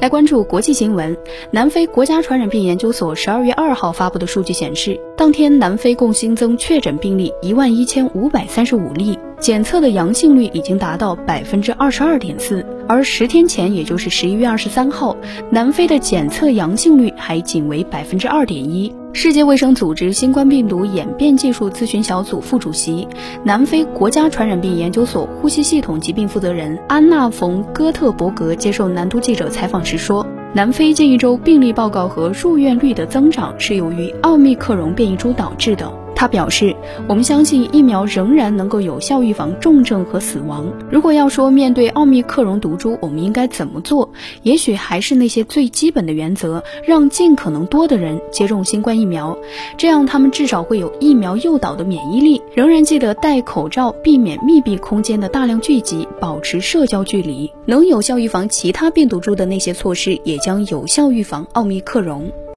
来关注国际新闻。南非国家传染病研究所十二月二号发布的数据显示，当天南非共新增确诊病例一万一千五百三十五例，检测的阳性率已经达到百分之二十二点四。而十天前，也就是十一月二十三号，南非的检测阳性率还仅为百分之二点一。世界卫生组织新冠病毒演变技术咨询小组副主席、南非国家传染病研究所呼吸系统疾病负责人安娜·冯·戈特伯格接受南都记者采访时说：“南非近一周病例报告和入院率的增长是由于奥密克戎变异株导致的。”他表示：“我们相信疫苗仍然能够有效预防重症和死亡。如果要说面对奥密克戎毒株，我们应该怎么做？也许还是那些最基本的原则，让尽可能多的人接种新冠疫苗，这样他们至少会有疫苗诱导的免疫力。仍然记得戴口罩，避免密闭空间的大量聚集，保持社交距离。能有效预防其他病毒株的那些措施，也将有效预防奥密克戎。”